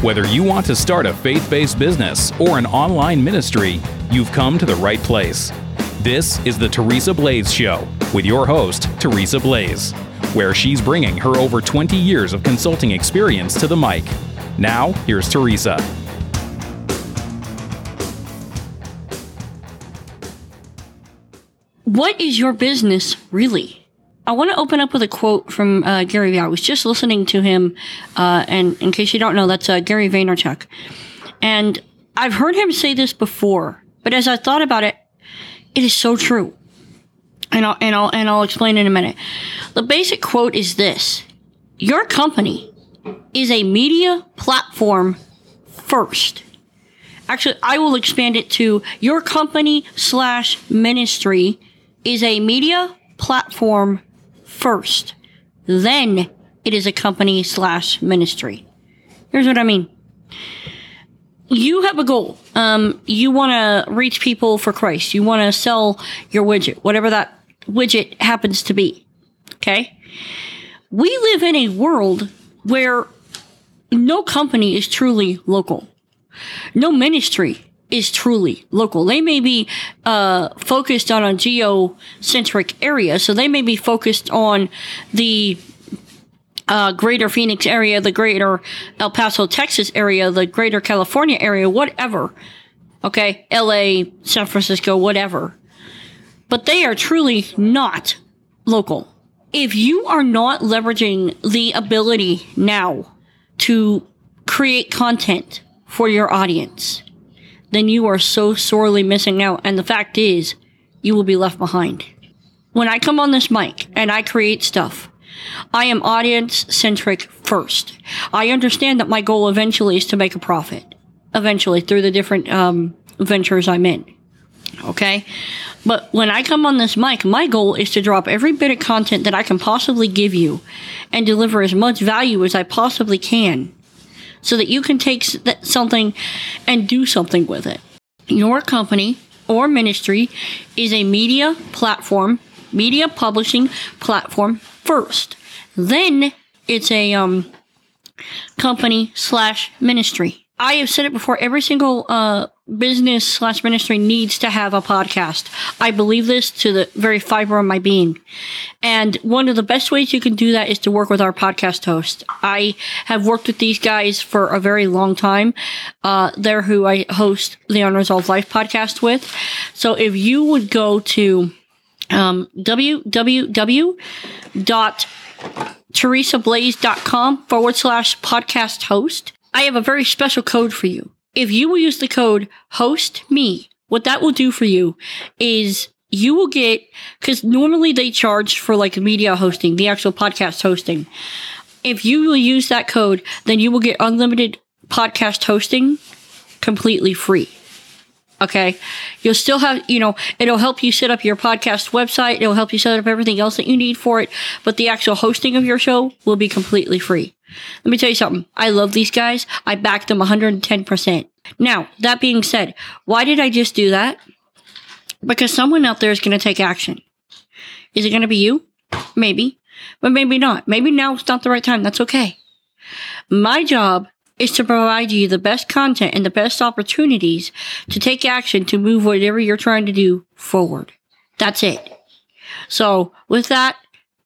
Whether you want to start a faith based business or an online ministry, you've come to the right place. This is the Teresa Blaze Show with your host, Teresa Blaze, where she's bringing her over 20 years of consulting experience to the mic. Now, here's Teresa. What is your business really? I want to open up with a quote from uh, Gary Vee. I was just listening to him, uh, and in case you don't know, that's uh, Gary Vaynerchuk. And I've heard him say this before, but as I thought about it, it is so true. And I'll, and I'll, and I'll explain in a minute. The basic quote is this. Your company is a media platform first. Actually, I will expand it to your company slash ministry is a media platform first. Then it is a company slash ministry. Here's what I mean. You have a goal. Um, you want to reach people for Christ. You want to sell your widget, whatever that widget happens to be. Okay. We live in a world where no company is truly local. No ministry is truly local. They may be uh, focused on a geocentric area, so they may be focused on the uh, greater Phoenix area, the greater El Paso, Texas area, the greater California area, whatever. Okay, LA, San Francisco, whatever. But they are truly not local. If you are not leveraging the ability now to create content for your audience, then you are so sorely missing out. And the fact is, you will be left behind. When I come on this mic and I create stuff, I am audience centric first. I understand that my goal eventually is to make a profit, eventually through the different um, ventures I'm in. Okay. But when I come on this mic, my goal is to drop every bit of content that I can possibly give you and deliver as much value as I possibly can so that you can take something and do something with it. Your company or ministry is a media platform, media publishing platform first. Then it's a um, company slash ministry. I have said it before. Every single uh, business slash ministry needs to have a podcast. I believe this to the very fiber of my being. And one of the best ways you can do that is to work with our podcast host. I have worked with these guys for a very long time. Uh, they're who I host the Unresolved Life podcast with. So if you would go to um, www.teresablaze.com forward slash podcast host, I have a very special code for you. If you will use the code host me, what that will do for you is you will get, cause normally they charge for like media hosting, the actual podcast hosting. If you will use that code, then you will get unlimited podcast hosting completely free. Okay. You'll still have, you know, it'll help you set up your podcast website. It'll help you set up everything else that you need for it. But the actual hosting of your show will be completely free. Let me tell you something. I love these guys. I back them 110%. Now, that being said, why did I just do that? Because someone out there is going to take action. Is it going to be you? Maybe, but maybe not. Maybe now it's not the right time. That's okay. My job is to provide you the best content and the best opportunities to take action to move whatever you're trying to do forward. That's it. So with that,